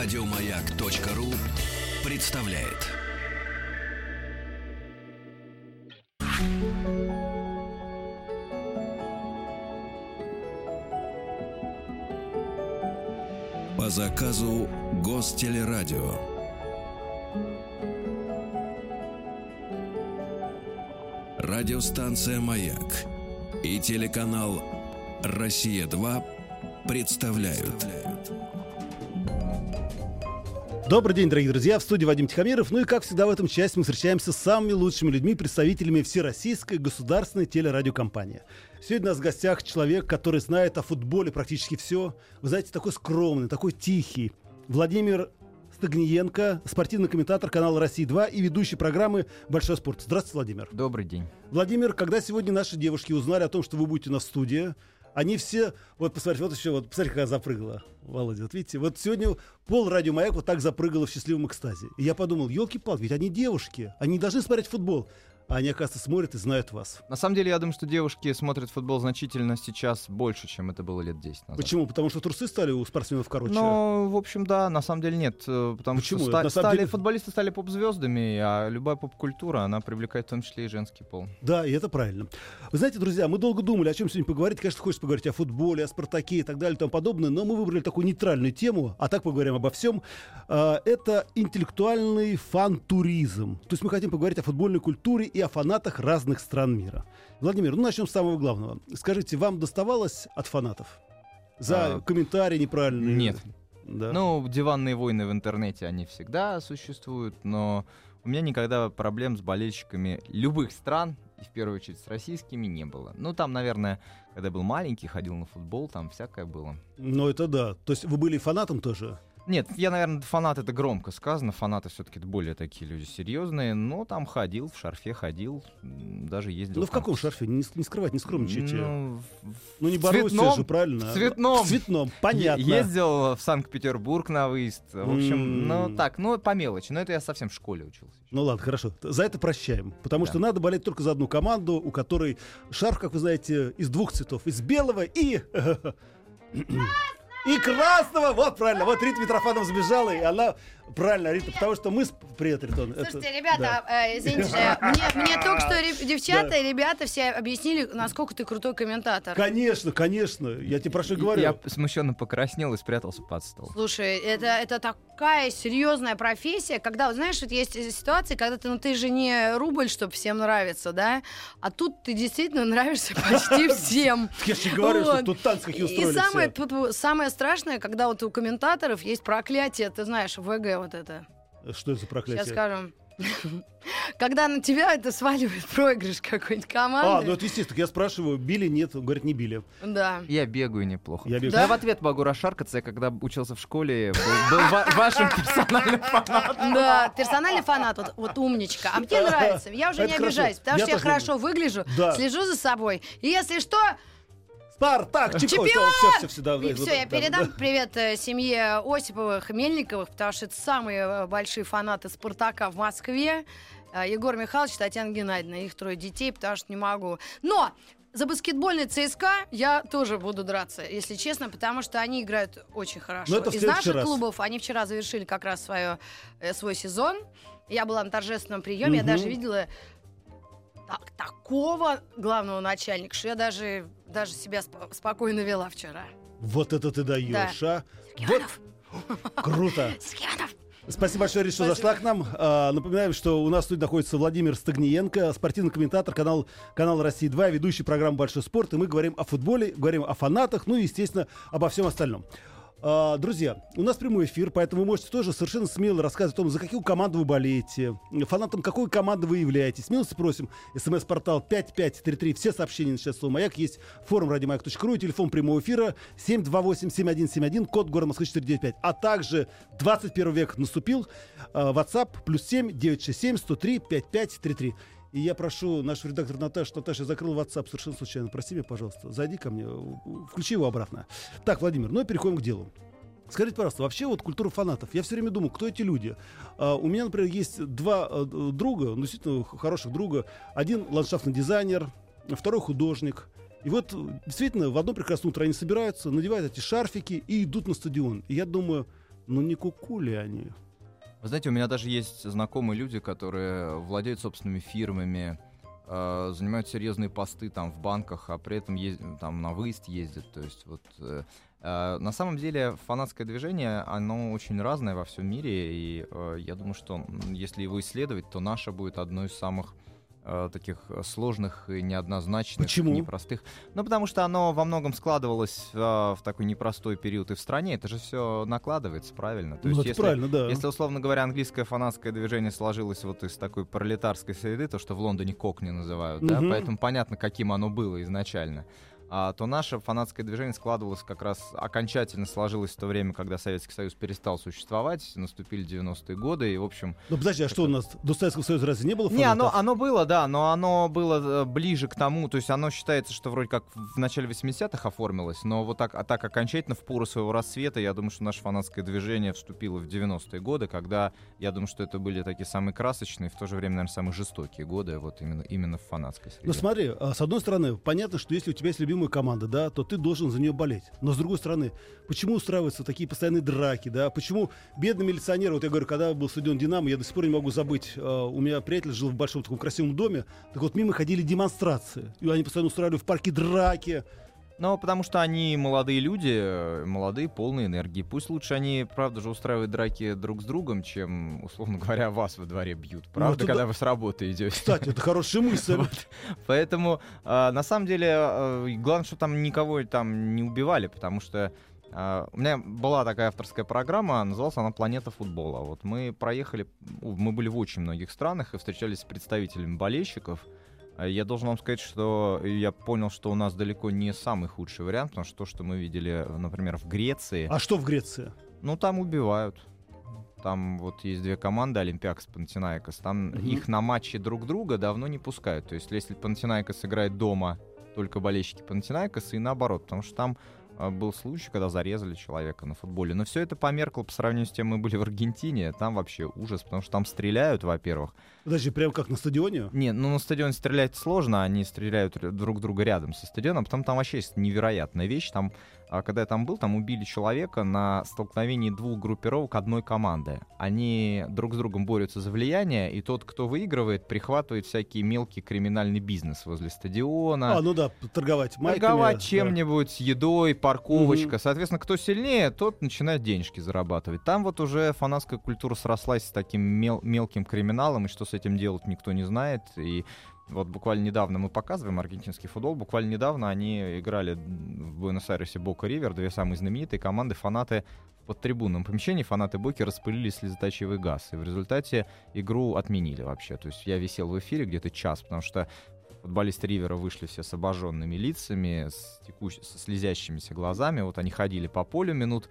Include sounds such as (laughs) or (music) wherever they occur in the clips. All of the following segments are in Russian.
Радиомаяк.ру представляет. По заказу Гостелерадио. Радиостанция «Маяк» и телеканал «Россия-2» представляют. Добрый день, дорогие друзья. В студии Вадим Тихомиров. Ну и, как всегда, в этом части мы встречаемся с самыми лучшими людьми, представителями Всероссийской государственной телерадиокомпании. Сегодня у нас в гостях человек, который знает о футболе практически все. Вы знаете, такой скромный, такой тихий. Владимир Стагниенко, спортивный комментатор канала «Россия-2» и ведущий программы «Большой спорт». Здравствуйте, Владимир. Добрый день. Владимир, когда сегодня наши девушки узнали о том, что вы будете в студии, они все, вот посмотрите, вот еще, вот посмотрите, как запрыгала Володя, вот видите, вот сегодня пол радио «Маяк» вот так запрыгала в счастливом экстазе. И я подумал, елки-палки, ведь они девушки, они должны смотреть футбол они, оказывается, смотрят и знают вас. На самом деле, я думаю, что девушки смотрят футбол значительно сейчас больше, чем это было лет 10 назад. Почему? Потому что трусы стали у спортсменов короче? Ну, в общем, да, на самом деле нет. э, Потому Почему? что ста- стали, деле- футболисты стали поп-звездами, а любая поп-культура, она привлекает в том числе и женский пол. Да, и это правильно. Вы знаете, друзья, мы долго думали, о чем сегодня поговорить. Конечно, хочется поговорить о футболе, о Спартаке и так далее и тому подобное, но мы выбрали такую нейтральную тему, а так поговорим обо всем. А, Это интеллектуальный фан-туризм. То есть мы хотим поговорить о футбольной культуре и о фанатах разных стран мира. Владимир, ну начнем с самого главного. Скажите, вам доставалось от фанатов? За А, комментарии неправильные? нет. Да. Ну, диванные войны в интернете, они всегда существуют, но у меня никогда проблем с болельщиками любых стран, и в первую очередь с российскими, не было. Ну, там, наверное, когда был маленький, ходил на футбол, там всякое было. Ну это да. То есть вы были фанатом тоже? Нет, я, наверное, фанат это громко сказано. Фанаты все-таки более такие люди серьезные. Но там ходил, в шарфе ходил, даже ездил. Ну в каком шарфе? Не, не скрывать, не скромничайте. Ну, Ну не Боруссия же, правильно? в цветном. В цветном, понятно. Е- Ездил в Санкт-Петербург на выезд. В общем, М. ну так, ну по мелочи. Но это я совсем в школе учился. Ну ладно, хорошо. За это прощаем. Потому Да. что надо болеть только за одну команду, у которой шарф, как вы знаете, из двух цветов. Из белого и... (laughs) И красного! Вот правильно. Вот Рита Митрофанова сбежала, и она... Правильно, Рита, потому что мы... с- Привет, Ритон. Это- Слушайте, ребята, да. э, извините, (laughs) мне, мне только что ре- девчата и ребята все объяснили, насколько ты крутой комментатор. Конечно, конечно. Я тебе про что говорю. Я смущенно покраснел и спрятался под стол. Слушай, это, это такая серьезная профессия, когда, вот знаешь, вот есть ситуации, когда ты, ну ты же не рубль, чтобы всем нравиться, да, а тут ты действительно (laughs) нравишься почти (laughs) всем. Я же говорю, что тут танцы какие И устроили самое, все. тут самое страшное, когда вот у комментаторов есть проклятие, ты знаешь, ВГ вот это. Что это за проклятие? Сейчас скажем. (laughs) Когда на тебя это сваливает проигрыш какой-нибудь А, команды. ну это естественно. Я спрашиваю, били, нет. Он говорит, не били. Да. Я бегаю неплохо. Я бегаю. Но Я в ответ могу расшаркаться. Я когда учился в школе, был, был ва- вашим персональным фанатом. Да, персональный фанат, вот, вот умничка. А мне нравится, я уже Это не хорошо. обижаюсь, потому Я что я хорошо выгляжу, Да. слежу за собой. И если что, Спартак, чемпион! Чемпион! Все, все, все, да, и все, я да, передам да. привет э, семье Осиповых, Мельниковых, потому что это самые э, большие фанаты Спартака в Москве. Э, Егор Михайлович, Татьяна Геннадьевна, их трое детей, потому что не могу. Но за баскетбольный ЦСКА я тоже буду драться, если честно, потому что они играют очень хорошо. Но это в Из наших раз. клубов они вчера завершили как раз свое, свой сезон. Я была на торжественном приеме, я Мгм. даже видела так- такого главного начальника, что я даже, даже себя спо- спокойно вела вчера. Вот это ты даешь, а? Вот, круто. (laughs) Скиманов. Спасибо большое, Рит, что зашла к нам. А, напоминаем, что у нас тут находится Владимир Стагниенко, спортивный комментатор канал, канала «Россия-2», ведущий программы «Большой спорт». И мы говорим о футболе, говорим о фанатах, ну и, естественно, обо всем остальном. А, друзья, у нас прямой эфир, поэтому вы можете тоже совершенно смело рассказывать о том, за какую команду вы болеете, фанатом какой команды вы являетесь. Смелости просим. СМС-портал 5533. Все сообщения на сейчас слово «Маяк». Есть форум радиомаяк.ру и телефон прямого эфира 728-7171, код город Москвы 495. А также 21 век наступил. а, WhatsApp плюс 7 967 103 5533. И я прошу нашу редактор Наташу, Наташа, я закрыл WhatsApp совершенно случайно. Прости меня, пожалуйста. Зайди ко мне, включи его обратно. Так, Владимир, ну и переходим к делу. Скажите, пожалуйста, вообще вот культура фанатов. Я все время думаю, кто эти люди? А, у меня, например, есть два э, друга, ну, действительно хороших друга. Один ландшафтный дизайнер, второй художник. И вот действительно в одно прекрасное утро они собираются, надевают эти шарфики и идут на стадион. И я думаю, Ну не кукули они. Знаете, у меня даже есть знакомые люди, которые владеют собственными фирмами, э, занимают серьезные посты там в банках, а при этом ездят, там на выезд ездят. То есть вот э, э, на самом деле фанатское движение, оно очень разное во всем мире, и э, я думаю, что если его исследовать, то наше будет одно из самых Э, таких э, сложных и неоднозначных, Почему? непростых. Ну, потому что оно во многом складывалось э, в такой непростой период и в стране. Это же все накладывается, правильно? То ну, есть, это если, правильно, да. Если, условно говоря, английское фанатское движение сложилось вот из такой пролетарской среды, то, что в Лондоне кокни называют, угу. да, поэтому понятно, каким оно было изначально а, то наше фанатское движение складывалось как раз окончательно сложилось в то время, когда Советский Союз перестал существовать, наступили 90-е годы, и, в общем... Ну, подожди, а что у нас, до Советского Союза разве не было фанатов? Не, оно, оно было, да, но оно было э, ближе к тому, то есть оно считается, что вроде как в начале 80-х оформилось, но вот так, а так окончательно в пору своего рассвета, я думаю, что наше фанатское движение вступило в 90-е годы, когда, я думаю, что это были такие самые красочные, в то же время, наверное, самые жестокие годы, вот именно, именно в фанатской среде. Ну, смотри, а, с одной стороны, понятно, что если у тебя есть любимый любимая команда, да, то ты должен за нее болеть. Но с другой стороны, почему устраиваются такие постоянные драки, да? Почему бедный милиционер, вот я говорю, когда был стадион Динамо, я до сих пор не могу забыть, э, у меня приятель жил в большом таком красивом доме, так вот мимо ходили демонстрации, и они постоянно устраивали в парке драки, ну, потому что они молодые люди, э, молодые, полные энергии. Пусть лучше они, правда же, устраивают драки друг с другом, чем, условно говоря, вас во дворе бьют. Ну, правда, ну, когда да... вы с работы идете. Кстати, это хорошая мысль. (laughs) вот. Поэтому, э, на самом деле, э, главное, что там никого там не убивали, потому что Э, у меня была такая авторская программа, называлась она «Планета футбола». Вот мы проехали, мы были в очень многих странах и встречались с представителями болельщиков. А я должен вам сказать, что я понял, что у нас далеко не самый худший вариант, потому что то, что мы видели, например, в Греции... А что в Греции? Ну, там убивают. Там вот есть две команды, Олимпиакос, Панатинаикос. Там угу. их на матчи друг друга давно не пускают. То есть, если Панатинаикос играет дома, только болельщики Пантинайкоса и наоборот, потому что там был случай, когда зарезали человека на футболе. Но все это померкло по сравнению с тем, мы были в Аргентине. Там вообще ужас, потому что там стреляют, во-первых. Подожди, прям как на стадионе? Нет, ну на стадионе стрелять сложно, они стреляют друг друга рядом со стадионом. Потом там вообще есть невероятная вещь. Там а когда я там был, там убили человека на столкновении двух группировок одной команды. Они друг с другом борются за влияние, и тот, кто выигрывает, прихватывает всякий мелкий криминальный бизнес возле стадиона. А, ну да, торговать майками. Торговать чем-нибудь, да. едой, парковочка. Угу. Соответственно, кто сильнее, тот начинает денежки зарабатывать. Там вот уже фанатская культура срослась с таким мел- мелким криминалом, и что с этим делать никто не знает. И вот буквально недавно мы показываем аргентинский футбол. Буквально недавно они играли в Буэнос-Айресе Бока Ривер, две самые знаменитые команды, фанаты под трибунном помещении, фанаты Боки распылили слезоточивый газ. И в результате игру отменили вообще. То есть я висел в эфире где-то час, потому что футболисты Ривера вышли все с обожженными лицами, с, текущ... с слезящимися глазами. Вот они ходили по полю минут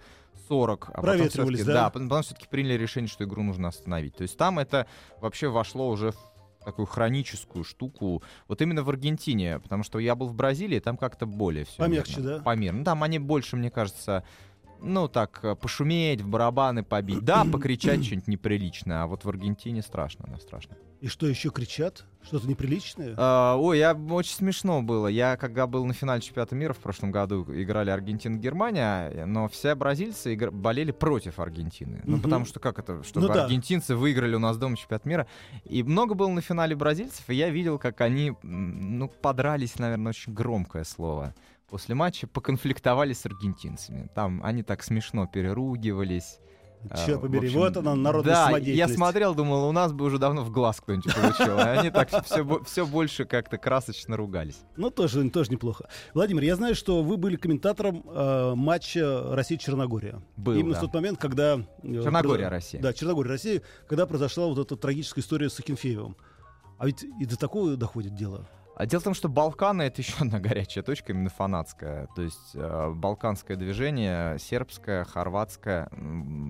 40. А потом да? Да, потом все-таки приняли решение, что игру нужно остановить. То есть там это вообще вошло уже в такую хроническую штуку. Вот именно в Аргентине, потому что я был в Бразилии, там как-то более все. Помягче, да? Помир. Ну, там они больше, мне кажется, ну, так, э, пошуметь, в барабаны побить. Да, (clears throat) покричать что-нибудь неприличное, а вот в Аргентине страшно, да, страшно. И что еще кричат? Что-то неприличное? А, ой, я очень смешно было. Я когда был на финале чемпионата мира в прошлом году, играли Аргентина Германия, но все бразильцы игр... болели против Аргентины. Ну, потому что как это, чтобы ну, аргентинцы да. выиграли у нас дома чемпионат мира. И много было на финале бразильцев, и я видел, как они, ну, подрались, наверное, очень громкое слово после матча поконфликтовали с аргентинцами. Там они так смешно переругивались. Че а, побери, общем, вот она, народная Да, я смотрел, думал, у нас бы уже давно в глаз кто-нибудь получил. А они так все, все больше как-то красочно ругались. Ну, тоже, тоже неплохо. Владимир, я знаю, что вы были комментатором э, матча Россия-Черногория. Был, Именно да. в тот момент, когда... Э, Черногория-Россия. Да, Черногория-Россия, когда произошла вот эта трагическая история с Акинфеевым. А ведь и до такого доходит дело. А дело в том, что Балканы — это еще одна горячая точка, именно фанатская. То есть э, балканское движение, сербское, хорватское.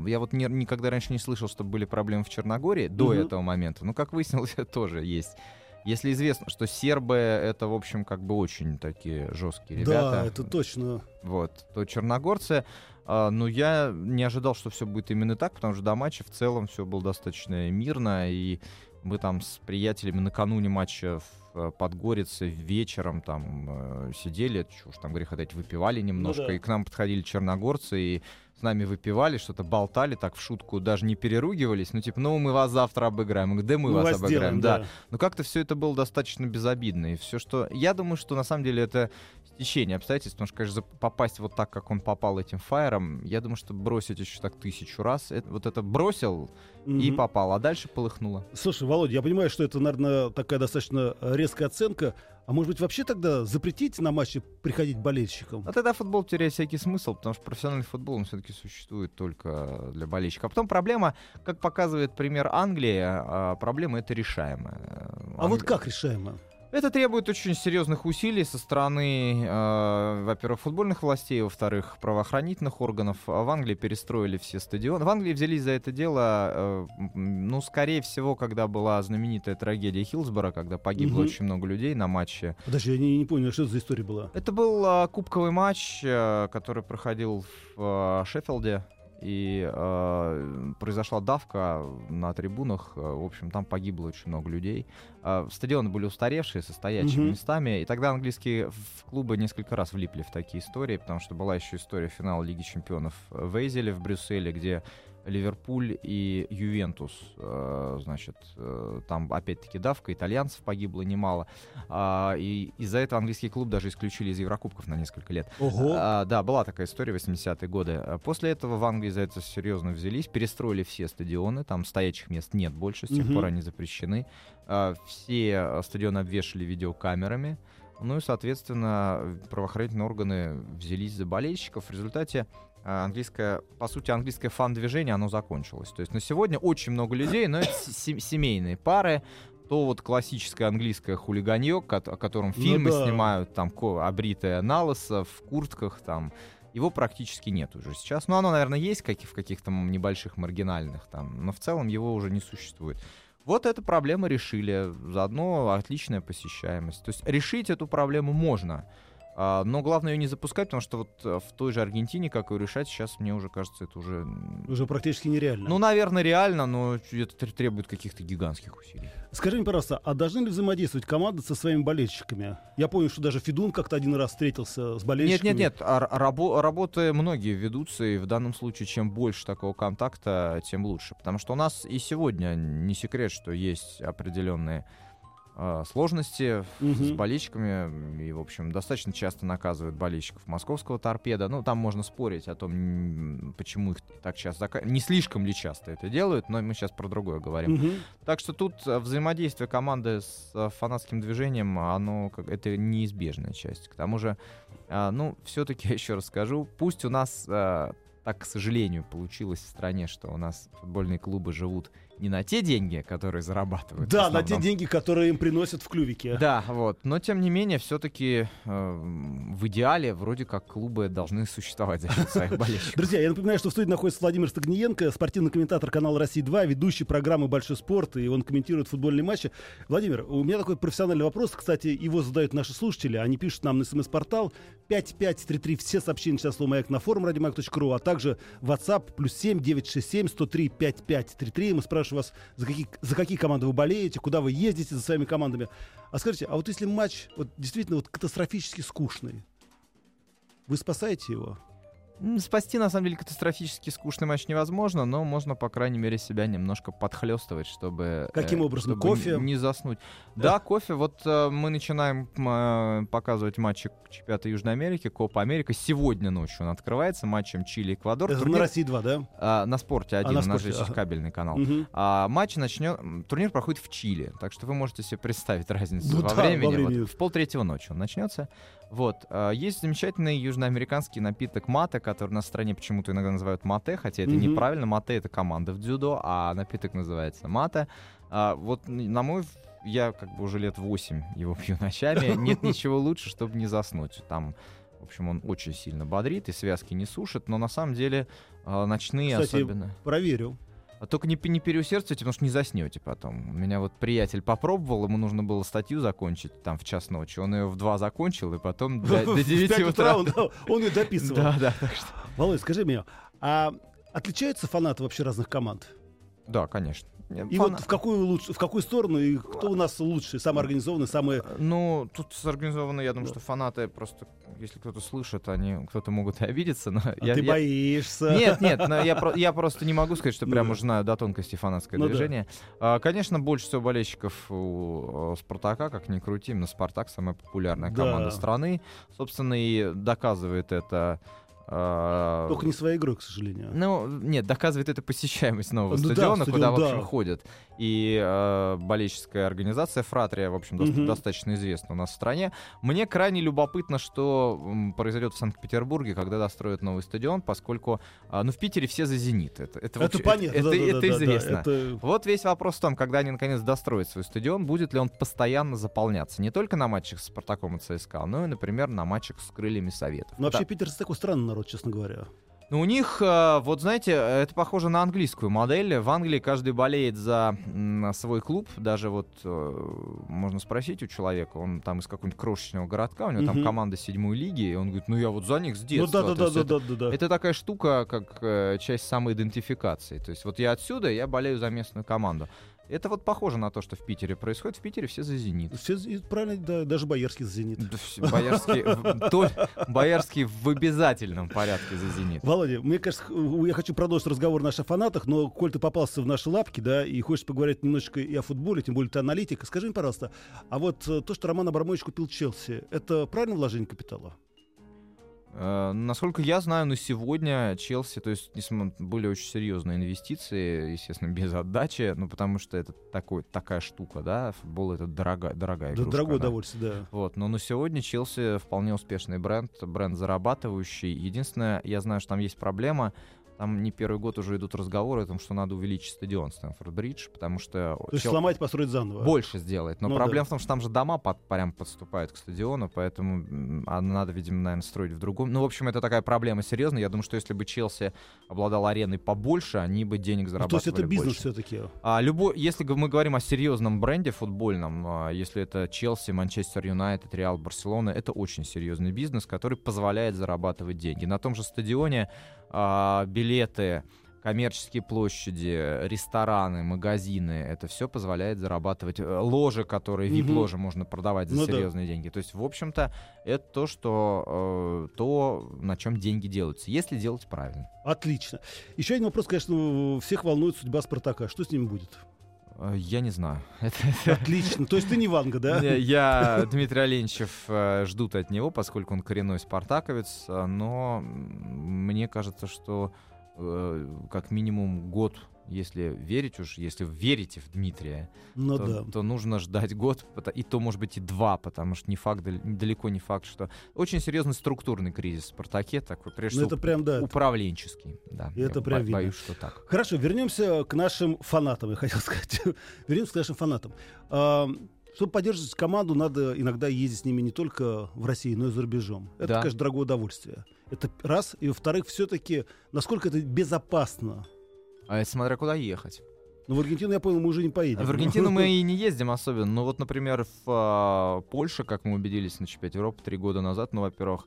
Я вот ни, никогда раньше не слышал, что были проблемы в Черногории до угу. этого момента. Но, как выяснилось, (laughs) тоже есть. Если известно, что сербы — это, в общем, как бы очень такие жесткие ребята. Да, это точно. Вот. То черногорцы... Uh, ну, я не ожидал, что все будет именно так, потому что до матча в целом все было достаточно мирно, и мы там с приятелями накануне матча в э, Подгорице вечером там э, сидели, уж там греха дать, выпивали немножко, да. и к нам подходили черногорцы, и с нами выпивали, что-то болтали, так в шутку, даже не переругивались, ну типа, ну мы вас завтра обыграем, да мы, Мы вас, вас обыграем, сделаем, да. да. Но как-то все это было достаточно безобидно, и все, что... Я думаю, что на самом деле это стечение обстоятельств, потому что, конечно, попасть вот так, как он попал этим фаером, я думаю, что бросить еще так тысячу раз, это- вот это бросил и Мгм. попал, а дальше полыхнуло. Слушай, Володя, я понимаю, что это, наверное, такая достаточно резкая оценка. А может быть, вообще тогда запретить на матчи приходить болельщикам? А тогда футбол теряет всякий смысл, потому что профессиональный футбол, он все-таки существует только для болельщиков. А потом проблема, как показывает пример Англии, а, проблема это решаемая. А вот как решаемо? Это требует очень серьезных усилий со стороны, э, во-первых, футбольных властей, во-вторых, правоохранительных органов. А В Англии перестроили все стадионы. В Англии взялись за это дело, э, ну, скорее всего, когда была знаменитая трагедия Хилсбора, когда погибло Мгм. очень много людей на матче. Подожди, я не, не понял, что это за история была. Это был а, кубковый матч, а, который проходил в а, Шеффилде. И а, произошла давка на трибунах. А, В общем, там погибло очень много людей. А, стадионы были устаревшие, со стоячими Мгм. местами. И тогда английские клубы несколько раз влипли в такие истории, потому что была еще история финала Лиги чемпионов в Эйзеле в Брюсселе, где Ливерпуль и Ювентус, э, значит, э, там опять-таки давка, итальянцев погибло немало. А, и из-за этого английский клуб даже исключили из Еврокубков на несколько лет. Ого. А, да, была такая история 80-е годы. А После этого в Англии за это серьезно взялись, перестроили все стадионы, там стоячих мест нет больше, с тех Мгм. пор они запрещены. Все стадионы обвешали видеокамерами. Ну и, соответственно, правоохранительные органы взялись за болельщиков. В результате английское, по сути, английское фан-движение, оно закончилось. То есть на сегодня очень много людей, но это се- семейные пары, то вот классическое английское хулиганье, о котором Ну фильмы да. снимают, там обритое на лысо, в куртках, там, его практически нет уже сейчас. Ну, оно, наверное, есть каки- в каких-то небольших маргинальных там, но в целом его уже не существует. Вот эту проблему решили. Заодно отличная посещаемость. То есть решить эту проблему можно. А, Но главное ее не запускать, потому что вот э, в той же Аргентине, как ее решать, сейчас мне уже кажется, это уже... Уже практически нереально. Ну, наверное, реально, но это тр- требует каких-то гигантских усилий. Скажи мне, пожалуйста, а должны ли взаимодействовать команды со своими болельщиками? Я помню, что даже Федун как-то один раз встретился с Нет, болельщиками. нет, нет. р- рабо- работы многие ведутся, и в данном случае, чем больше такого контакта, тем лучше. Потому что у нас и сегодня не секрет, что есть определенные сложности Мгм. с болельщиками. И, в общем, достаточно часто наказывают болельщиков московского торпеда. Ну, там можно спорить о том, почему их так часто Не слишком ли часто это делают, но мы сейчас про другое говорим. Мгм. Так что тут э, взаимодействие команды с э, фанатским движением, оно как это неизбежная часть. К тому же, а, ну, все-таки (laughs) еще раз скажу, пусть у нас а, так, к сожалению, получилось в стране, что у нас футбольные клубы живут не на те деньги, которые зарабатывают. Да, на те деньги, которые им приносят в клювике. Да, вот. Но тем не менее, все-таки в идеале вроде как клубы должны существовать за счет своих болельщиков. Друзья, я напоминаю, что в студии находится Владимир Стагниенко, спортивный комментатор канала «Россия-2», ведущий программы «Большой спорт», и он комментирует футбольные матчи. Владимир, у меня такой профессиональный вопрос, кстати, его задают наши слушатели, они пишут нам на смс-портал 5533, все сообщения сейчас слово «Маяк» на форум радиомаяк.ру, а также WhatsApp плюс 7 967 103 5533. Мы спрашиваем вас, за какие, за какие команды вы болеете, куда вы ездите за своими командами. А скажите, а вот если матч вот, действительно вот катастрофически скучный, вы спасаете его? Спасти, на самом деле, катастрофически скучный матч невозможно, но можно, по крайней мере, себя немножко подхлестывать, чтобы... Каким э, образом? чтобы Кофе? Не заснуть. Да, кофе. Вот э, мы начинаем э, показывать матчи чемпионата Южной Америки, Копа Америка. Сегодня ночью он открывается матчем Чили-Эквадор. Это на Турнир, России 2, да? а, на спорте один, на у нас спорте, же есть ага. кабельный канал. Мгм. А матч начнет. Турнир проходит в Чили, так что вы можете себе представить (laughs) разницу Ну во, да, во времени. Вот времени. в полтретьего ночи он начнется. Вот. а, Есть замечательный южноамериканский напиток мате, который на стране почему-то иногда называют мате, хотя это Мгм. неправильно. Мате это команда в дзюдо, а напиток называется мате. А, вот, на мой я как бы уже лет 8 его пью (laughs) ночами. Нет (laughs) ничего лучше, чтобы не заснуть. Там, в общем, он очень сильно бодрит и связки не сушит, но на самом деле а, ночные Кстати, особенно. Проверю. А только не, не переусердствуйте, потому что не заснете потом. У меня вот приятель попробовал, ему нужно было статью закончить там в час ночи. Он ее в два закончил, и потом до, (laughs) до В 9 пять утра. он, он ее дописывал. Да, да, так что. Володь, скажи мне, а отличаются фанаты вообще разных команд? Да, конечно. И Фана- вот в какую, лучше, в какую сторону и кто у нас лучший, самый организованный, самый... Ну, тут сорганизовано, я думаю, Да. что фанаты просто, если кто-то слышит, они кто-то могут и обидеться, но А я, ты я- боишься. Нет, нет, но я, про- я просто не могу сказать, что Ну прям да. уж знаю до тонкости фанатское Ну да. движение. А, конечно, больше всего болельщиков у э, Спартака, как ни крути, именно Спартак самая популярная Да. команда страны. Собственно, и доказывает это. А, Только не своей игрой, к сожалению. ну, нет, доказывает это посещаемость нового Ну да, стадиона, стадион, куда, в общем, да. ходят. И э, болельческая организация Фратрия, в общем, Мгм. достаточно известна у нас в стране. Мне крайне любопытно, что произойдет в Санкт-Петербурге, когда достроят новый стадион, поскольку, а, ну, в Питере все за «Зенит». Это, это, Это вообще- понятно. Это, да, это да, да, да, известно. это- Вот весь вопрос в том, когда они наконец достроят свой стадион, будет ли он постоянно заполняться. Не только на матчах с Спартаком и ЦСКА, но и, например, на матчах с крыльями Советов. Ну, вообще, Да. Питер такой странный народ, честно говоря. Ну, у них, э, вот знаете, это похоже на английскую модель. В Англии каждый болеет за свой клуб. Даже вот э, можно спросить у человека, он там из какого-нибудь крошечного городка, у него там команда седьмой лиги, и он говорит, ну я вот за них с Ну детства. да, да, да, да, это, да, да, да. это такая штука, как э, часть самоидентификации. То есть вот я отсюда, я болею за местную команду. Это вот похоже на то, что в Питере происходит. В Питере все за «Зенит». Все, правильно, да, даже Боярский за «Зенит». Да Боярский, в- (laughs) то- Боярский в обязательном порядке за «Зенит». Володя, мне кажется, я хочу продолжить разговор наш о фанатах, но коль ты попался в наши лапки, да, и хочешь поговорить немножечко и о футболе, тем более ты аналитик, скажи мне, пожалуйста, а вот э, то, что Роман Абрамович купил Челси, это правильное вложение капитала? Э, Насколько я знаю, на сегодня Челси, то есть были очень серьезные инвестиции, естественно, (laughs) без отдачи, ну потому что это такой, такая штука, да, футбол это дорогая, дорогая Да, игрушка, дорогое она. удовольствие, да. Вот, но на сегодня Челси вполне успешный бренд, бренд зарабатывающий. Единственное, я знаю, что там есть проблема. Там не первый год уже идут разговоры о том, что надо увеличить стадион Стэнфорд-Бридж, потому что То есть сломать, построить заново. больше сделает. Но Ну проблема да. в том, что там же дома под, прям подступают к стадиону, поэтому а надо, видимо, наверное, строить в другом. Ну, в общем, это такая проблема серьезная. Я думаю, что если бы Челси обладал ареной побольше, они бы денег Ну, зарабатывали то есть это бизнес все-таки. А любой, если мы говорим о серьезном бренде футбольном, а, если это Челси, Манчестер Юнайтед, Реал, Барселона, это очень серьезный бизнес, который позволяет зарабатывать деньги. На том же стадионе а, билеты, коммерческие площади, рестораны, магазины, это все позволяет зарабатывать. Э, Ложи, которые, Мгм. вип-ложи можно продавать за Ну да. серьезные деньги. То есть, в общем-то, это то, что, э, то, на чем деньги делаются, если делать правильно. Отлично. Еще один вопрос, конечно, всех волнует судьба Спартака. Что с ним будет? Э, Я не знаю. (laughs) Отлично. То есть ты не Ванга, да? Я, Дмитрий Оленчев э, ждут от него, поскольку он коренной спартаковец, э, но мне кажется, что как минимум год, если верить уж, если верите в Дмитрия, Ну то, да. то нужно ждать год, и то, может быть, и два, потому что не факт, дал- далеко не факт, что очень серьезный структурный кризис в Спартаке, такой, прежде Ну всего, это прям, да. управленческий. Да, это Я прям бо- видно. боюсь, что так. Хорошо, вернемся к нашим фанатам, я хотел (laughs) сказать. вернемся к нашим фанатам. А, чтобы поддерживать команду, надо иногда ездить с ними не только в России, но и за рубежом. Это, Да. конечно, дорогое удовольствие. Это раз. И во-вторых, все-таки, насколько это безопасно. А это смотря куда ехать. Но в Аргентину, я понял, мы уже не поедем. В Аргентину мы (laughs) и не ездим особенно. Ну вот, например, в а, Польше, как мы убедились на чемпионате Европы три года назад, ну, во-первых,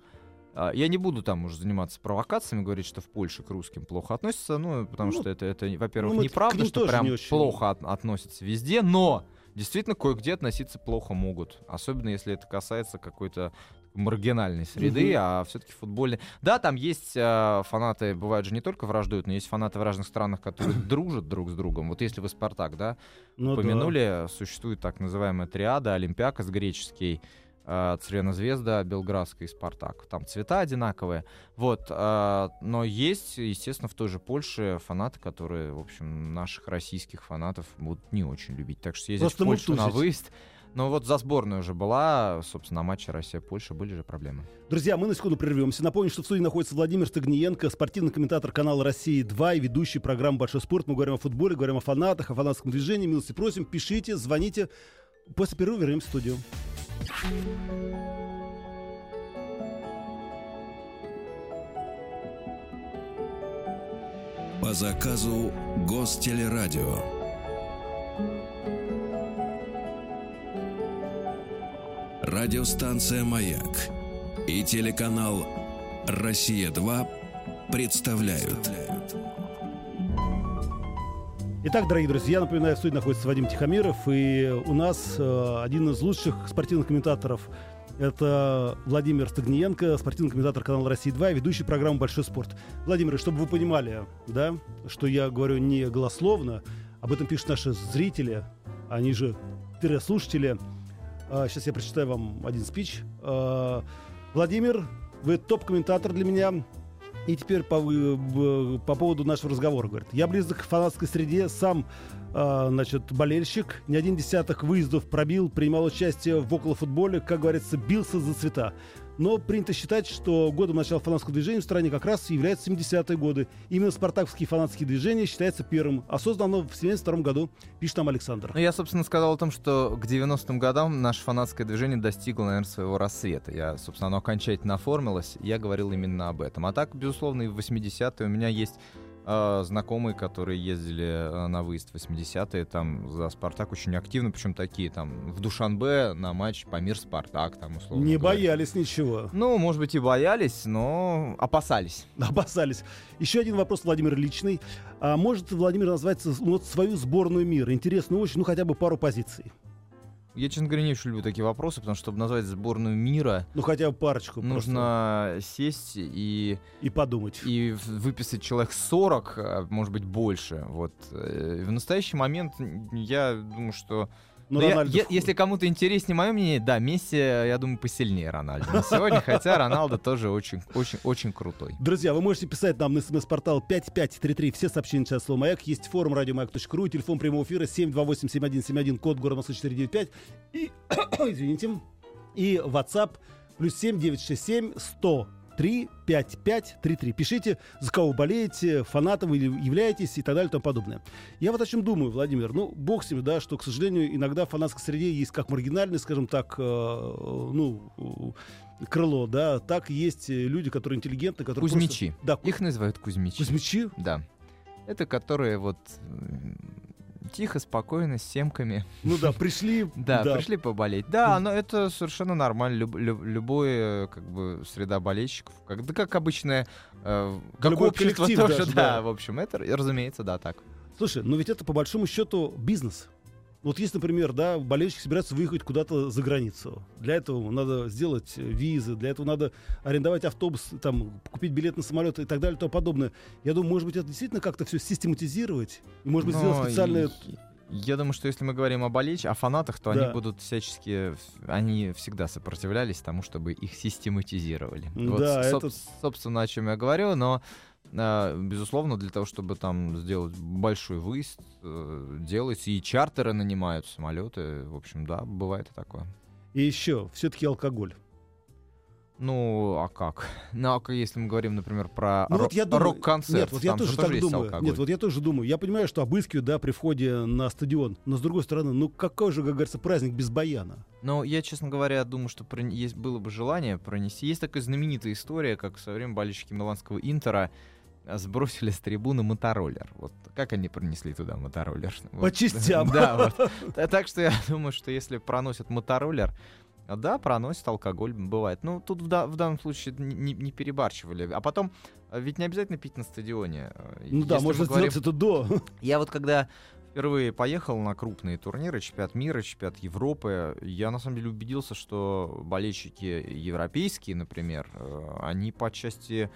а, я не буду там уже заниматься провокациями, говорить, что в Польше к русским плохо относятся, ну, потому Ну, что это, это во-первых, ну, неправда, что прям не очень. плохо от- относятся везде, но действительно кое-где относиться плохо могут, особенно если это касается какой-то маргинальной среды, Мгм. а все-таки футбольный. Да, там есть а, фанаты, бывают же не только враждуют, но есть фанаты в разных странах, которые (clears throat) дружат друг с другом. Вот если вы Спартак, да, Ну да. упомянули, существует так называемая триада, Олимпиакос греческий, э, Звезда, Белградский и Спартак. Там цвета одинаковые. Вот. э, но есть, естественно, в той же Польше фанаты, которые, в общем, наших российских фанатов будут не очень любить. Так что съездить Просто в Польшу на выезд. Но вот за сборную уже была, собственно, на матче Россия-Польша были же проблемы. Друзья, мы на секунду прервемся. Напомню, что в студии находится Владимир Стагниенко, спортивный комментатор канала «Россия-2» и ведущий программы «Большой спорт». Мы говорим о футболе, говорим о фанатах, о фанатском движении. Милости просим, пишите, звоните. После перерыва вернемся в студию. По заказу Гостелерадио. Радиостанция «Маяк» и телеканал «Россия-2» представляют. Итак, дорогие друзья, я напоминаю, в студии находится Вадим Тихомиров, и у нас э, один из лучших спортивных комментаторов это Владимир Стагниенко, спортивный комментатор канала «Россия-2», ведущий программу «Большой спорт». Владимир, чтобы вы понимали, да, что я говорю не голословно, об этом пишут наши зрители, они же слушатели. А, сейчас я прочитаю вам один спич. А, Владимир, вы топ-комментатор для меня. И теперь по, по поводу нашего разговора, говорит. Я близок к фанатской среде, сам э, значит, болельщик. Не один десяток выездов пробил, принимал участие в околофутболе, как говорится, бился за цвета. Но принято считать, что годом начала фанатского движения в стране как раз являются 70-е годы. Именно спартаковские фанатские движения считается первым. А создано в 72 году, пишет нам Александр. Ну, я, собственно, сказал о том, что к 90-м годам наше фанатское движение достигло, наверное, своего рассвета. Я, собственно, оно окончательно оформилось. Я говорил именно об этом. А так, безусловно, и в 80-е у меня есть э, знакомые, которые ездили э, на выезд в 80-е, там за «Спартак» очень активно, причем такие там в Душанбе на матч Памир «Спартак», там условно Не говоря. боялись ничего. Ну, может быть, и боялись, но опасались. (laughs) Опасались. Еще один вопрос, Владимир, личный. А может Владимир назвать ну, вот свою сборную мира? Интересно очень, ну хотя бы пару позиций. Я, честно говоря, не очень люблю такие вопросы, потому что, чтобы назвать сборную мира, Ну хотя бы парочку. нужно сесть и, просто. И подумать. и выписать человек 40, а может быть, больше. Вот. Э, В настоящий момент я думаю, что... Но Да я- Рональдо я- если кому-то интереснее мое мнение, да, Месси, я думаю, посильнее Рональдо на сегодня, хотя Роналдо тоже очень, очень, очень крутой. Друзья, вы можете писать нам на смс-портал 5533. Все сообщения сейчас слово «Маяк». Есть форум радиомаяк.ру, телефон прямого эфира 728-7171, код город Москвы 495. И, (coughs) извините, и WhatsApp плюс 7967 100 3 5 5 3 3. Пишите, за кого болеете, фанатом вы являетесь и так далее и тому подобное. Я вот о чем думаю, Владимир. Ну, бог с ним, да, что, к сожалению, иногда в фанатской среде есть как маргинальный, скажем так, э, ну, крыло, да, так есть люди, которые интеллигентны, которые просто- Кузьмичи. Да, Их называют Кузьмичи. Кузьмичи. Да. Это которые вот тихо, спокойно, с семками. Ну да, пришли. (laughs) Да, пришли поболеть. Да, но это совершенно нормально. Люб, люб- любое, как бы, среда болельщиков. Как, да как обычное, э, как Любой общество тоже, даже, да, да. в общем, это, разумеется, да, так. Слушай, ну ведь это по большому счету бизнес. Вот есть, например, да, болельщики собираются выехать куда-то за границу. Для этого надо сделать э, визы, для этого надо арендовать автобус, там, купить билет на самолет и так далее и тому подобное. Я думаю, может быть, это действительно как-то все систематизировать, и, может быть, Но сделать специальное... и- Я думаю, что если мы говорим о болельщ, о фанатах, то Да. они будут всячески, они всегда сопротивлялись тому, чтобы их систематизировали. Да, Вот, соб- это- собственно, о чем я говорю, но безусловно, для того, чтобы там сделать большой выезд, э, делается, и чартеры нанимают самолеты. В общем, да, бывает и такое. И еще, все-таки алкоголь. Ну, а как? (laughs) Ну, а если мы говорим, например, про Ну ро- вот я думаю, рок-концерт, Нет, вот я тоже же так есть думаю. алкоголь. Нет, вот я тоже думаю. Я понимаю, что обыскивают, да, при входе на стадион. Но с другой стороны, ну какой же, как говорится, праздник без баяна? Но я, честно говоря, думаю, что прони- есть, было бы желание пронести. Есть такая знаменитая история, как в свое время болельщики Миланского Интера а, сбросили с трибуны мотороллер. Вот как они пронесли туда мотороллер? Вот. (laughs) частям. Да, вот. (laughs) Та- Так что я (laughs) думаю, что если проносят мотороллер, а, да, проносит алкоголь, бывает. Ну, тут в, да- в данном случае не, не- перебарщивали. А потом, а, ведь не обязательно пить на стадионе. А, Ну да, можно говорим- сделать это до. я вот когда впервые поехал на крупные турниры, чемпионат мира, чемпионат Европы, я на самом деле убедился, что болельщики европейские, например, э, они по части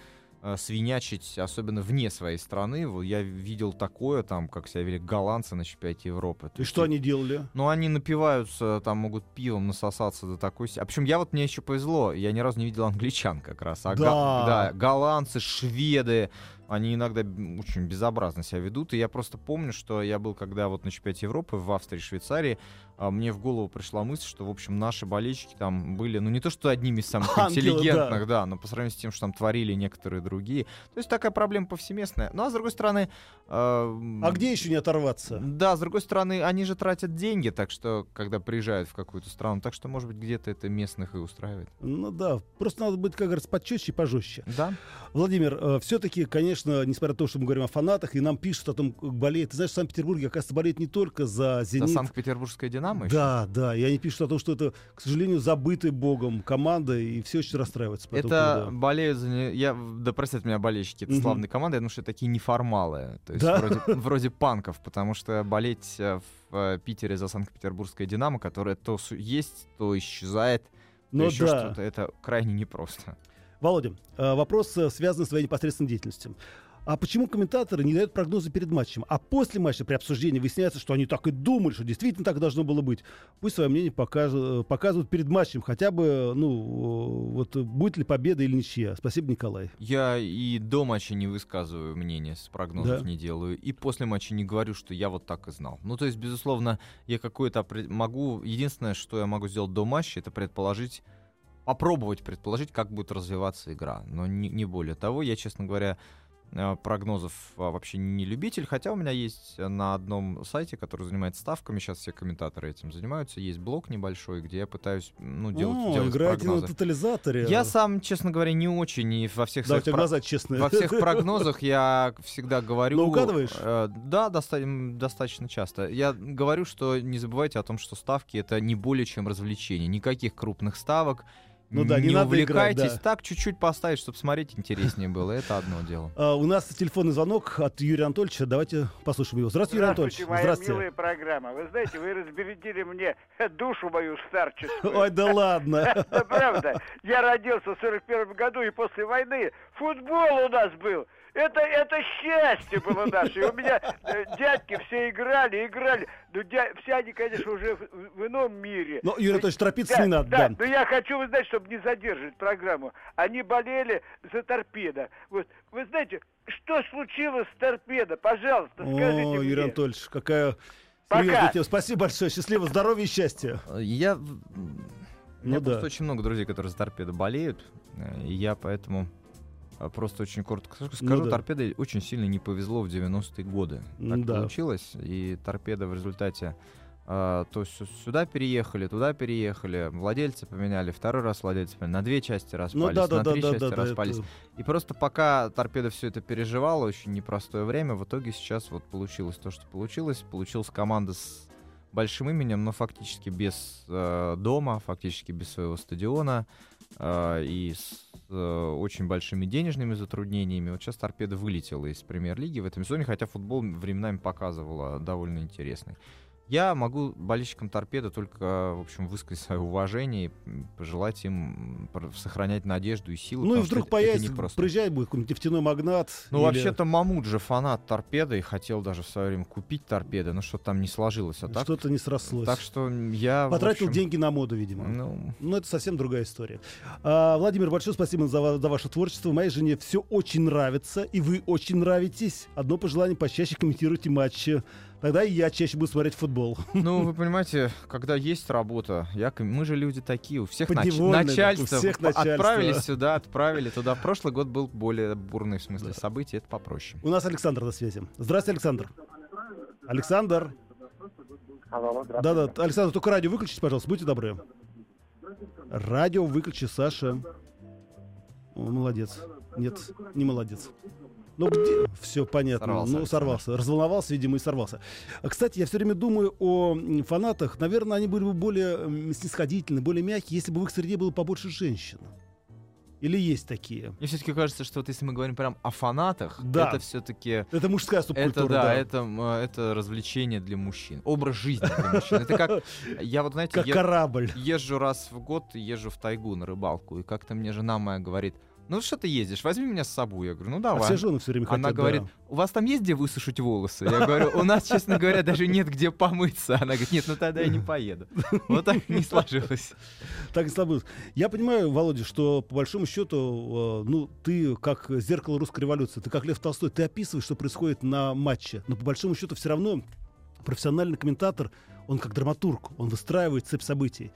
свинячить, особенно вне своей страны. Я видел такое, там, как себя вели голландцы на чемпионате Европы. И что они делали? ну, они напиваются, там могут пивом насосаться до такой... А причем я вот мне еще повезло, я ни разу не видел англичан как раз. А Да. да, голландцы, шведы, они иногда очень безобразно себя ведут. И я просто помню, что я был когда вот на чемпионате Европы в Австрии, Швейцарии, мне в голову пришла мысль, что, в общем, наши болельщики там были, ну, не то что одними из самых (laughs) Ангелы, интеллигентных, да. но по сравнению с тем, что там творили некоторые другие. То есть такая проблема повсеместная. Ну, а с другой стороны... э, А где еще не оторваться? да, с другой стороны, они же тратят деньги, так что, когда приезжают в какую-то страну, так что, может быть, где-то это местных и устраивает. Ну да, просто надо быть, как говорится, почетче и пожестче. Да? Владимир, все-таки, конечно, несмотря на то, что мы говорим о фанатах, и нам пишут о том, как болеет. Ты знаешь, в Санкт-Петербурге, оказывается, болеет не только за «Зенит». За Санкт-Петербургское «Динамо» Да, да. И они пишут о том, что это, к сожалению, забытый богом команда, и все очень расстраиваются. по Это поводу. болеют за... не- Я... Да простят меня болельщики, это Мгм. славные команды, я думаю, что это такие неформалы. То есть Да? вроде, (laughs) вроде панков, потому что болеть э, в э, Питере за Санкт-Петербургское «Динамо», которое то есть, то исчезает, то Ну еще да. что-то, это крайне непросто. Володя, э, вопрос связан с твоей непосредственной деятельностью. А почему комментаторы не дают прогнозы перед матчем? А после матча при обсуждении выясняется, что они так и думали, что действительно так должно было быть. Пусть свое мнение покажут, э, показывают перед матчем, хотя бы, ну, э, вот будет ли победа или ничья. Спасибо, Николай. Я и до матча не высказываю мнение, с прогнозов Да? не делаю, и после матча не говорю, что я вот так и знал. Ну, то есть, безусловно, я какое-то могу... Единственное, что я могу сделать до матча, это предположить, попробовать предположить, как будет развиваться игра. Но не, не более того, я, честно говоря, прогнозов а, вообще не любитель, хотя у меня есть на одном сайте, который занимается ставками, сейчас все комментаторы этим занимаются, есть блог небольшой, где я пытаюсь ну, делать, О, делать играете на прогнозы. тотализаторе. Я сам, честно говоря, не очень, и во всех Да, своих про- глаза честные. во всех (laughs) прогнозах я всегда говорю... Но угадываешь? э, да, доста- достаточно часто. Я говорю, что не забывайте о том, что ставки — это не более чем развлечение. Никаких крупных ставок. Ну да, не надо играть, увлекайтесь. да. Так, чуть-чуть поставить, чтобы смотреть интереснее было. Это одно дело. А, у нас телефонный звонок от Юрия Анатольевича. Давайте послушаем его. Здравствуйте, Юрий Анатольевич. Здравствуйте, моя Здравствуйте. милая программа. Вы знаете, вы разбередили мне душу мою старческую. Ой, да ладно. Это (laughs) правда. Я родился в 41 году, и после войны футбол у нас был. Это, это счастье было наше. И у меня э, дядьки все играли, играли. Ну, дя- все они, конечно, уже в, в ином мире. Но, Юрий Анатольевич, торопиться Да, не надо. да, да. но я хочу, вы знаете, чтобы не задерживать программу. Они болели за торпедо. Вот, вы знаете, что случилось с торпедо? Пожалуйста, скажите О, мне. Юрий Анатольевич, какая Пока. тема. Спасибо большое. Счастливо, здоровья и счастья. Я... в- У меня Ну да. просто очень много друзей, которые за торпедо болеют. э, И я поэтому просто очень коротко скажу. Ну да. торпедо очень сильно не повезло в 90-е годы. Так Да. получилось. И торпеда в результате э, то сю- сюда переехали, туда переехали, владельцы поменяли, второй раз владельцы поменяли, на две части Ну распались, да, да, на да, три да, части да, да. распались. это- И просто пока торпеда все это переживала, очень непростое время, в итоге сейчас вот получилось то, что получилось. Получилась команда с большим именем, но фактически без э, дома, фактически без своего стадиона и с э, очень большими денежными затруднениями. Вот сейчас торпеда вылетела из премьер-лиги в этом сезоне, хотя футбол временами показывала довольно интересный. Я могу болельщикам торпеда только, в общем, высказать свое уважение и пожелать им сохранять надежду и силу. Ну и вдруг появится, непросто. приезжает будет какой-нибудь нефтяной магнат. Ну, или- вообще-то Мамут же фанат торпеды и хотел даже в свое время купить торпеды, но что-то там не сложилось. А так, Что-то не срослось. так что я. Потратил общем, деньги на моду, видимо. Ну, Ну, это совсем другая история. А, Владимир, большое спасибо за, за ваше творчество. Моей жене все очень нравится, и вы очень нравитесь. Одно пожелание, почаще комментируйте матчи. Тогда и я чаще буду смотреть футбол. (laughs) ну, вы понимаете, когда есть работа, я, мы же люди такие, у всех нач- начальство, у всех п- отправили начальство. сюда, отправили туда. Прошлый год был более бурный в смысле событий, это попроще. У нас Александр на связи. Здравствуйте, Александр. Александр. Алло, Да-да, Александр, только радио выключите, пожалуйста, будьте добры. Радио выключи, Саша. О, молодец. Нет, не молодец. Ну где? Все понятно. Сорвался ну, сорвался. Разволновался, видимо, и сорвался. А, Кстати, я все время думаю о фанатах. Наверное, они были бы более снисходительны, более мягкие, если бы в их среде было побольше женщин. Или есть такие? Мне все-таки кажется, что вот если мы говорим прям о фанатах, Да. это все-таки Это мужская субкультура, Это да, да. Это, э, это развлечение для мужчин. Образ жизни для мужчин. Это как, я вот, знаете, Как е- корабль. езжу раз в год, езжу в тайгу на рыбалку, и как-то мне жена моя говорит, ну что ты ездишь, возьми меня с собой. Я говорю, ну А давай. все жены все время Она хотят, говорит, да. у вас там есть где высушить волосы? Я говорю, у нас, честно говоря, даже нет где помыться. Она говорит, нет, ну тогда я не поеду. Вот так не сложилось. Так и сложилось. Я понимаю, Володя, что по большому счету, э, ну, ты как зеркало русской революции, ты как Лев Толстой, ты описываешь, что происходит на матче. Но по большому счету все равно профессиональный комментатор, он как драматург, он выстраивает цепь событий.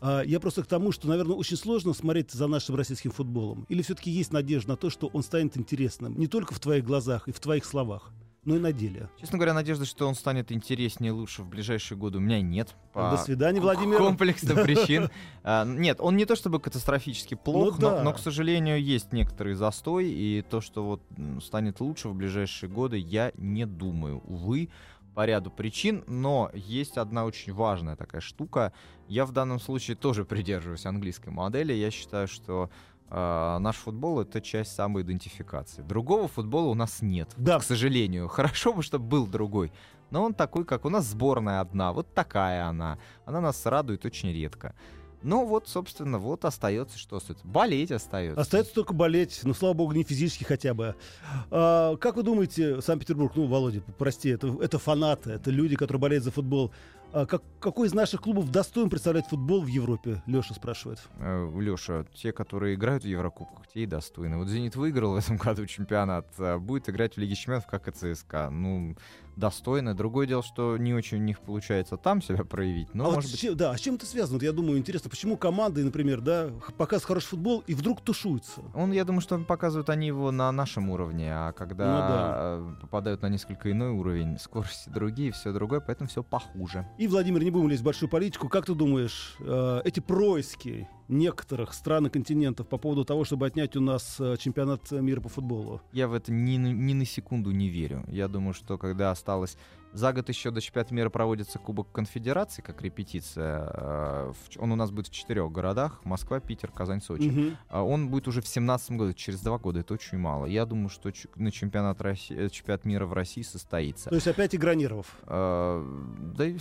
А Я просто к тому, что, наверное, очень сложно смотреть за нашим российским футболом. Или все-таки есть надежда на то, что он станет интересным не только в твоих глазах и в твоих словах, но и на деле. Честно говоря, надежды, что он станет интереснее лучше в ближайшие годы у меня нет. По До свидания, Владимир. Комплексным (laughs) причин. А, Нет, он не то чтобы катастрофически плох, Ну но, к сожалению, есть некоторый застой, и то, что вот станет лучше в ближайшие годы, я не думаю. Увы, по ряду причин, но есть одна очень важная такая штука. Я в данном случае тоже придерживаюсь английской модели. Я считаю, что а, наш футбол это часть самоидентификации. Другого футбола у нас нет, Да. к сожалению. (laughs) Хорошо бы, чтобы был другой. Но он такой, как у нас сборная одна, вот такая она. Она нас радует очень редко. Ну вот, собственно, вот остается, что остается. Болеть остается. Остается только болеть, ну, слава богу, не физически хотя бы. А, как вы думаете, Санкт-Петербург, ну, Володя, прости, это, это фанаты, это люди, которые болеют за футбол. А как, какой из наших клубов достоин представлять футбол в Европе? Леша спрашивает. Леша, те, которые играют в Еврокубках, те и достойны. Вот «Зенит» выиграл в этом году чемпионат, а будет играть в Лиге Чемпионов, как и ЦСКА. Ну, достойно. Другое дело, что не очень у них получается там себя проявить. Но, а вот может с быть, чем- да, а с чем это связано? Вот я думаю, интересно, почему команды, например, да, показывают хороший футбол и вдруг тушуются? Он, я думаю, что показывают они его на нашем уровне, а когда Ну да. попадают на несколько иной уровень, скорости другие, все другое, поэтому все похуже. И, Владимир, не будем лезть в большую политику. Как ты думаешь, э, эти происки некоторых стран и континентов по поводу того, чтобы отнять у нас э, чемпионат мира по футболу? Я в это ни, ни на секунду не верю. Я думаю, что когда осталось... За год еще до чемпионата мира проводится Кубок Конфедерации, как репетиция. э, Он у нас будет в четырех городах. Москва, Питер, Казань, Сочи. А Он будет уже в 17 году, через два года. Это очень мало. Я думаю, что на чемпионат, России, э, чемпионат мира в России состоится. То есть опять игра нервов. Э, Да, и-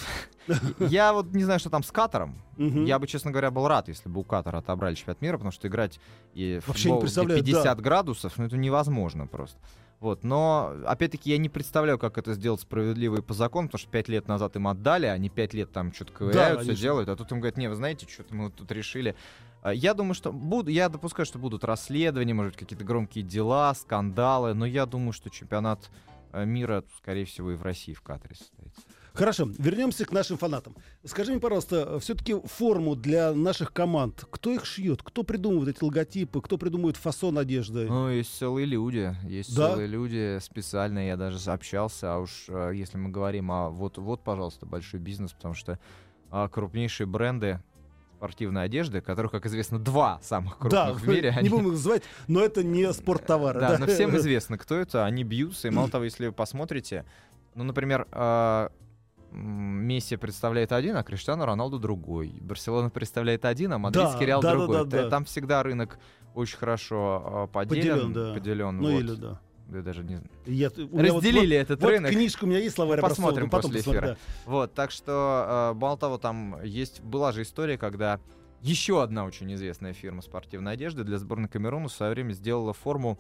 (laughs) я вот не знаю, что там с Катаром. Я бы, честно говоря, был рад, если бы у Катара отобрали чемпионат мира, потому что играть и в Вообще не футбол, представляю, 50 да. градусов, ну это невозможно просто. Вот, но, опять-таки, я не представляю, как это сделать справедливо и по закону, потому что 5 лет назад им отдали, они 5 лет там что-то ковыряют, все конечно. делают, а тут им говорят, не, вы знаете, что-то мы тут решили. А, Я думаю, что буду, я допускаю, что будут расследования, может быть, какие-то громкие дела, скандалы, но я думаю, что чемпионат э, мира, скорее всего, и в России, в Катаре состоится. Хорошо, вернемся к нашим фанатам. Скажи мне, пожалуйста, все-таки форму для наших команд, кто их шьет, кто придумывает эти логотипы, кто придумывает фасон одежды? Ну, есть целые люди, есть Да? целые люди, специально я даже общался, а уж э, если мы говорим о вот, вот, пожалуйста, большой бизнес, потому что а, крупнейшие бренды спортивной одежды, которых, как известно, два самых крупных да, в мире, (laughs) не они- будем их называть, но это не спорттовары. да, но всем известно, кто это, они бьются, и мало того, если вы посмотрите, ну, например, а, Месси представляет один, а Криштиану Роналду другой. Барселона представляет один, а Мадридский Да, Реал да, да, другой. да, Т- да. Там всегда рынок очень хорошо а, Поделен, поделен. да. поделен, Ну вот. или да. Я даже не Я, вот- Разделили вот, этот вот рынок. книжка у меня есть, словарь Посмотрим потом после посмотрим, эфира. Вот, так что, э, мало того, там есть, была же история, когда еще одна очень известная фирма спортивной одежды для сборной Камеруна в свое время сделала форму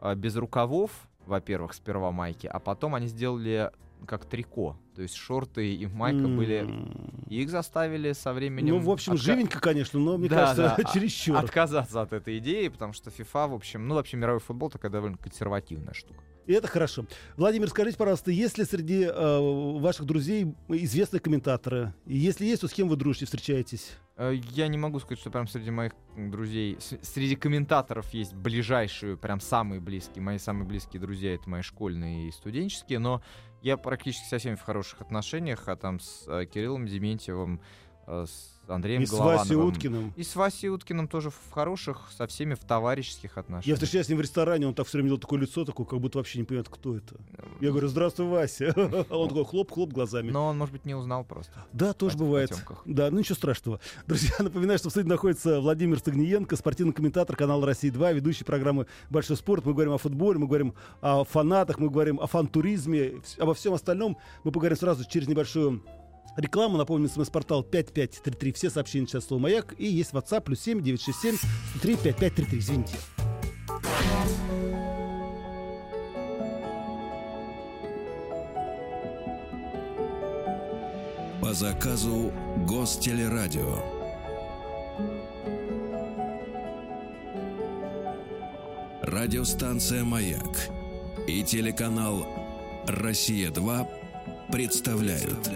э, без рукавов, во-первых, сперва майки, а потом они сделали как трико. То есть шорты и майка да. были... И их заставили со временем... Ну, в общем, отка- живенько, конечно, но мне Да, кажется, да, (laughs) чересчур. Отказаться от этой идеи, потому что FIFA, в общем, ну, вообще мировой футбол такая довольно консервативная штука. И это хорошо. Владимир, скажите, пожалуйста, есть ли среди э, ваших друзей известные комментаторы? И если есть, то с кем вы дружите, встречаетесь? Э, Я не могу сказать, что прям среди моих друзей, среди комментаторов есть ближайшие, прям самые близкие. Мои самые близкие друзья это мои школьные и студенческие, но я практически со всеми в хороших отношениях, а там с э, Кириллом Дементьевым, с Андреем И с Васей Головановым. Уткиным? И с Васей Уткиным тоже в хороших, со всеми в товарищеских отношениях. Я встречаюсь с ним в ресторане, он так все время делал такое лицо, такое, как будто вообще не понимает, кто это. Я говорю, здравствуй, Вася. (laughs) А он такой хлоп-хлоп глазами. Но он, может быть, не узнал просто. Да, тоже бывает. Да, ну ничего страшного. Друзья, (laughs) напоминаю, что в студии находится Владимир Стагниенко, спортивный комментатор канала «Россия-2», ведущий программы «Большой спорт». Мы говорим о футболе, мы говорим о фанатах, мы говорим о фан-туризме, обо всем остальном. Мы поговорим сразу через небольшую рекламу. Напомню, смс-портал 5533. Все сообщения сейчас слово «Маяк». И есть WhatsApp плюс 7 967 3 5533. Извините. По заказу Гостелерадио. Радиостанция «Маяк» и телеканал «Россия-2» представляют.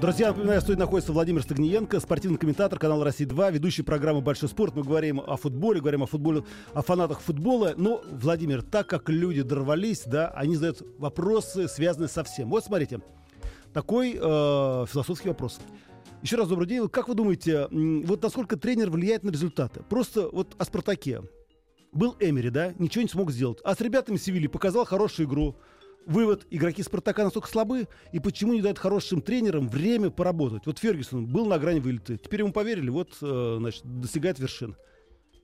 Друзья, напоминаю, студии находится Владимир Стагниенко, спортивный комментатор канала «Россия-2», ведущий программы «Большой спорт». Мы говорим о футболе, говорим о футболе, о фанатах футбола. Но, Владимир, так как люди дорвались, да, они задают вопросы, связанные со всем. Вот смотрите, такой э, философский вопрос. Еще раз добрый день. Как вы думаете, вот насколько тренер влияет на результаты? Просто вот о «Спартаке». Был Эмери, да, ничего не смог сделать. А с ребятами Севильи показал хорошую игру. Вывод, игроки Спартака настолько слабы, и почему не дают хорошим тренерам время поработать? Вот Фергюсон был на грани вылета, теперь ему поверили, вот, э, значит, достигает вершин.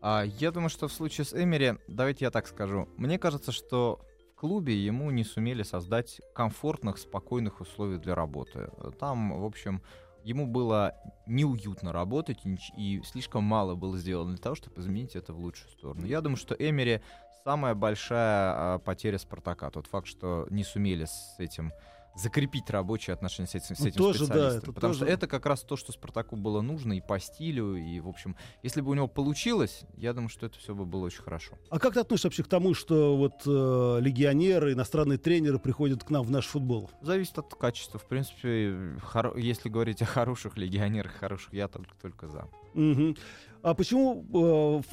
А, я думаю, что в случае с Эмери, давайте я так скажу, мне кажется, что в клубе ему не сумели создать комфортных, спокойных условий для работы. Там, в общем, ему было неуютно работать, и, слишком мало было сделано для того, чтобы изменить это в лучшую сторону. Я думаю, что Эмери самая большая а, потеря Спартака. Тот факт, что не сумели с этим закрепить рабочие отношения с этим, с Ну, этим тоже, да, специалистом. это потому тоже. что это как раз то, что Спартаку было нужно и по стилю, и, в общем, если бы у него получилось, я думаю, что это все бы было очень хорошо. А как ты относишься вообще к тому, что вот э, легионеры, иностранные тренеры приходят к нам в наш футбол? Зависит от качества. В принципе, хоро- если говорить о хороших легионерах, хороших, я только, только за. Мгм. А почему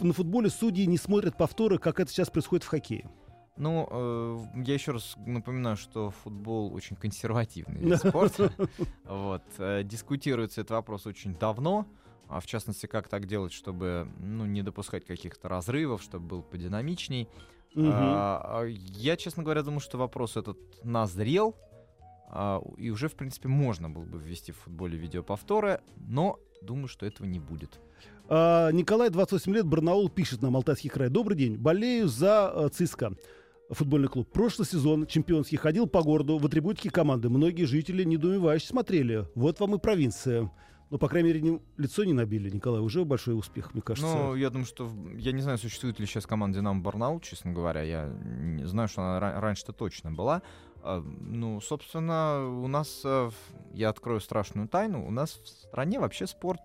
э, на футболе судьи не смотрят повторы, как это сейчас происходит в хоккее? Ну, э, я еще раз напоминаю, что футбол очень консервативный вид (laughs) спорта. Вот. э, Дискутируется этот вопрос очень давно. А в частности, как так делать, чтобы ну, не допускать каких-то разрывов, чтобы был подинамичней. А, а, Я, честно говоря, думаю, что вопрос этот назрел. а, И уже, в принципе, можно было бы ввести в футболе видеоповторы, но думаю, что этого не будет. А, Николай, 28 лет, Барнаул, пишет нам, Алтайский край. Добрый день. Болею за э, ЦСКА. Футбольный клуб. Прошлый сезон чемпионский ходил по городу в атрибутике команды. Многие жители недоумевающе смотрели. Вот вам и провинция. Ну, по крайней мере, не- лицо не набили, Николай. Уже большой успех, мне кажется. Ну, я думаю, что... Я не знаю, существует ли сейчас команда «Динамо Барнаул», честно говоря. Я не знаю, что она ра- раньше-то точно была. А, Ну, собственно, у нас... э, Я открою страшную тайну. У нас в стране вообще спорт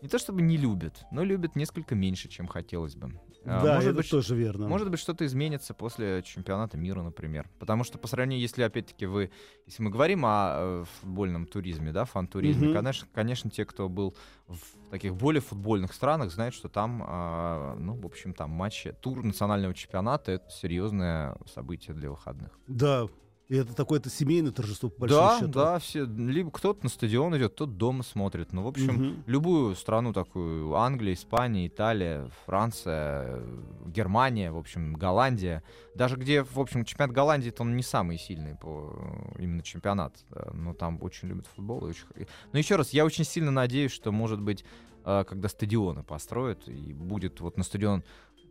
не то чтобы не любят, но любят несколько меньше, чем хотелось бы. А, да, может это быть, тоже верно. Может быть, что-то изменится после чемпионата мира, например. Потому что по сравнению, если опять-таки вы, если мы говорим о э, футбольном туризме, да, фан-туризме, Мгм. конечно, конечно, те, кто был в таких более футбольных странах, знают, что там, а, ну, в общем, там матчи, тур национального чемпионата это серьезное событие для выходных. Да. И это такое-то семейное торжество, по большому да, счету. да, все, либо кто-то на стадион идет, кто-то дома смотрит. Ну, в общем, Мгм. любую страну такую, Англия, Испания, Италия, Франция, Германия, в общем, Голландия, даже где, в общем, чемпионат Голландии, то он не самый сильный по именно чемпионат, э, но там очень любят футбол. И очень... Но еще раз, я очень сильно надеюсь, что, может быть, э, когда стадионы построят, и будет вот на стадион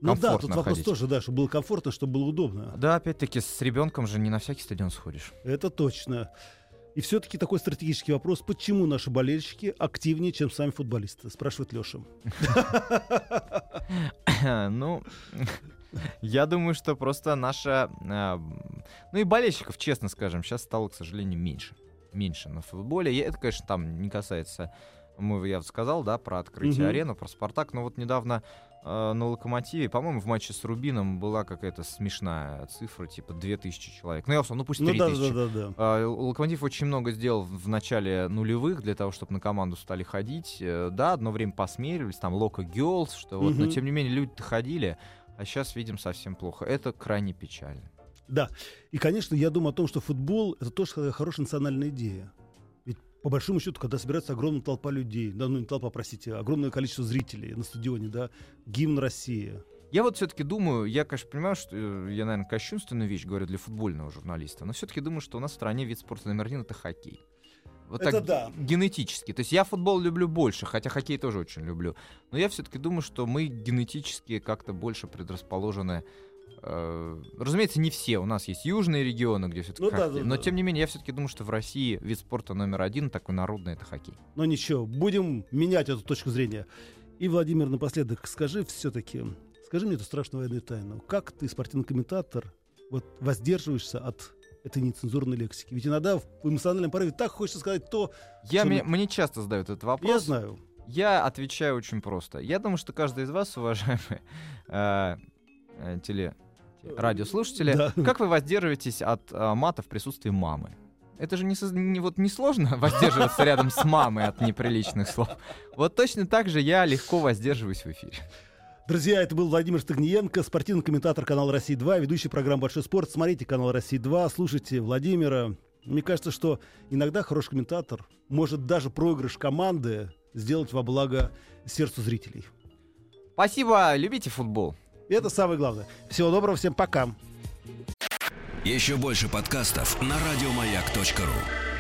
Ну да, тут вопрос ходить. тоже, да, чтобы было комфортно, чтобы было удобно. Да, опять-таки, с ребенком же не на всякий стадион сходишь. Это точно. И все-таки такой стратегический вопрос, почему наши болельщики активнее, чем сами футболисты, спрашивает Леша. (laughs) Ну, (laughs) я думаю, что просто наша... а, Ну и болельщиков, честно скажем, сейчас стало, к сожалению, меньше. Меньше на футболе. Это, конечно, там не касается... Мы, я сказал, да, про открытие арены, про Спартак. Но вот недавно на Локомотиве, по-моему, в матче с Рубином была какая-то смешная цифра, типа 2000 человек. Ну, я условно, ну пусть Ну 3000. да, да, да, да. А, Локомотив очень много сделал в начале нулевых для того, чтобы на команду стали ходить. Э, Да, одно время посмеивались, там Лока Girls, что вот, но Мгм. тем не менее люди-то ходили, а сейчас видим совсем плохо. Это крайне печально. Да. И, конечно, я думаю о том, что футбол это тоже хорошая национальная идея. По большому счету, когда собирается огромная толпа людей, да, ну не толпа, простите, огромное количество зрителей на стадионе, да, гимн России. Я вот все-таки думаю, я, конечно, понимаю, что э, я, наверное, кощунственную вещь говорю для футбольного журналиста, но все-таки думаю, что у нас в стране вид спорта номер один это хоккей. Вот Это так да. генетически. То есть я футбол люблю больше, хотя хоккей тоже очень люблю. Но я все-таки думаю, что мы генетически как-то больше предрасположены. Разумеется, не все. У нас есть южные регионы, где все-таки Ну да, хоккей. да, Но да. тем не менее, я все-таки думаю, что в России вид спорта номер один, такой народный, это хоккей. Но ничего, будем менять эту точку зрения. И, Владимир, напоследок, скажи все-таки, скажи мне эту страшную военную тайну. Как ты, спортивный комментатор, вот воздерживаешься от этой нецензурной лексики? Ведь иногда в эмоциональном порыве так хочется сказать то, Я, мне, мне часто задают этот вопрос. я знаю. Я отвечаю очень просто. Я думаю, что каждый из вас, уважаемые (laughs) э, э, теле, радиослушатели, Да. как вы воздерживаетесь от э, мата в присутствии мамы? Это же не, не вот не сложно (laughs) воздерживаться рядом с мамой от неприличных слов. Вот точно так же я легко воздерживаюсь в эфире. Друзья, это был Владимир Стагниенко, спортивный комментатор канала «Россия-2», ведущий программы «Большой спорт». Смотрите канал «Россия-2», слушайте Владимира. Мне кажется, что иногда хороший комментатор может даже проигрыш команды сделать во благо сердцу зрителей. Спасибо, любите футбол. Это самое главное. Всего доброго, всем пока. Еще больше подкастов на радиомаяк.ру.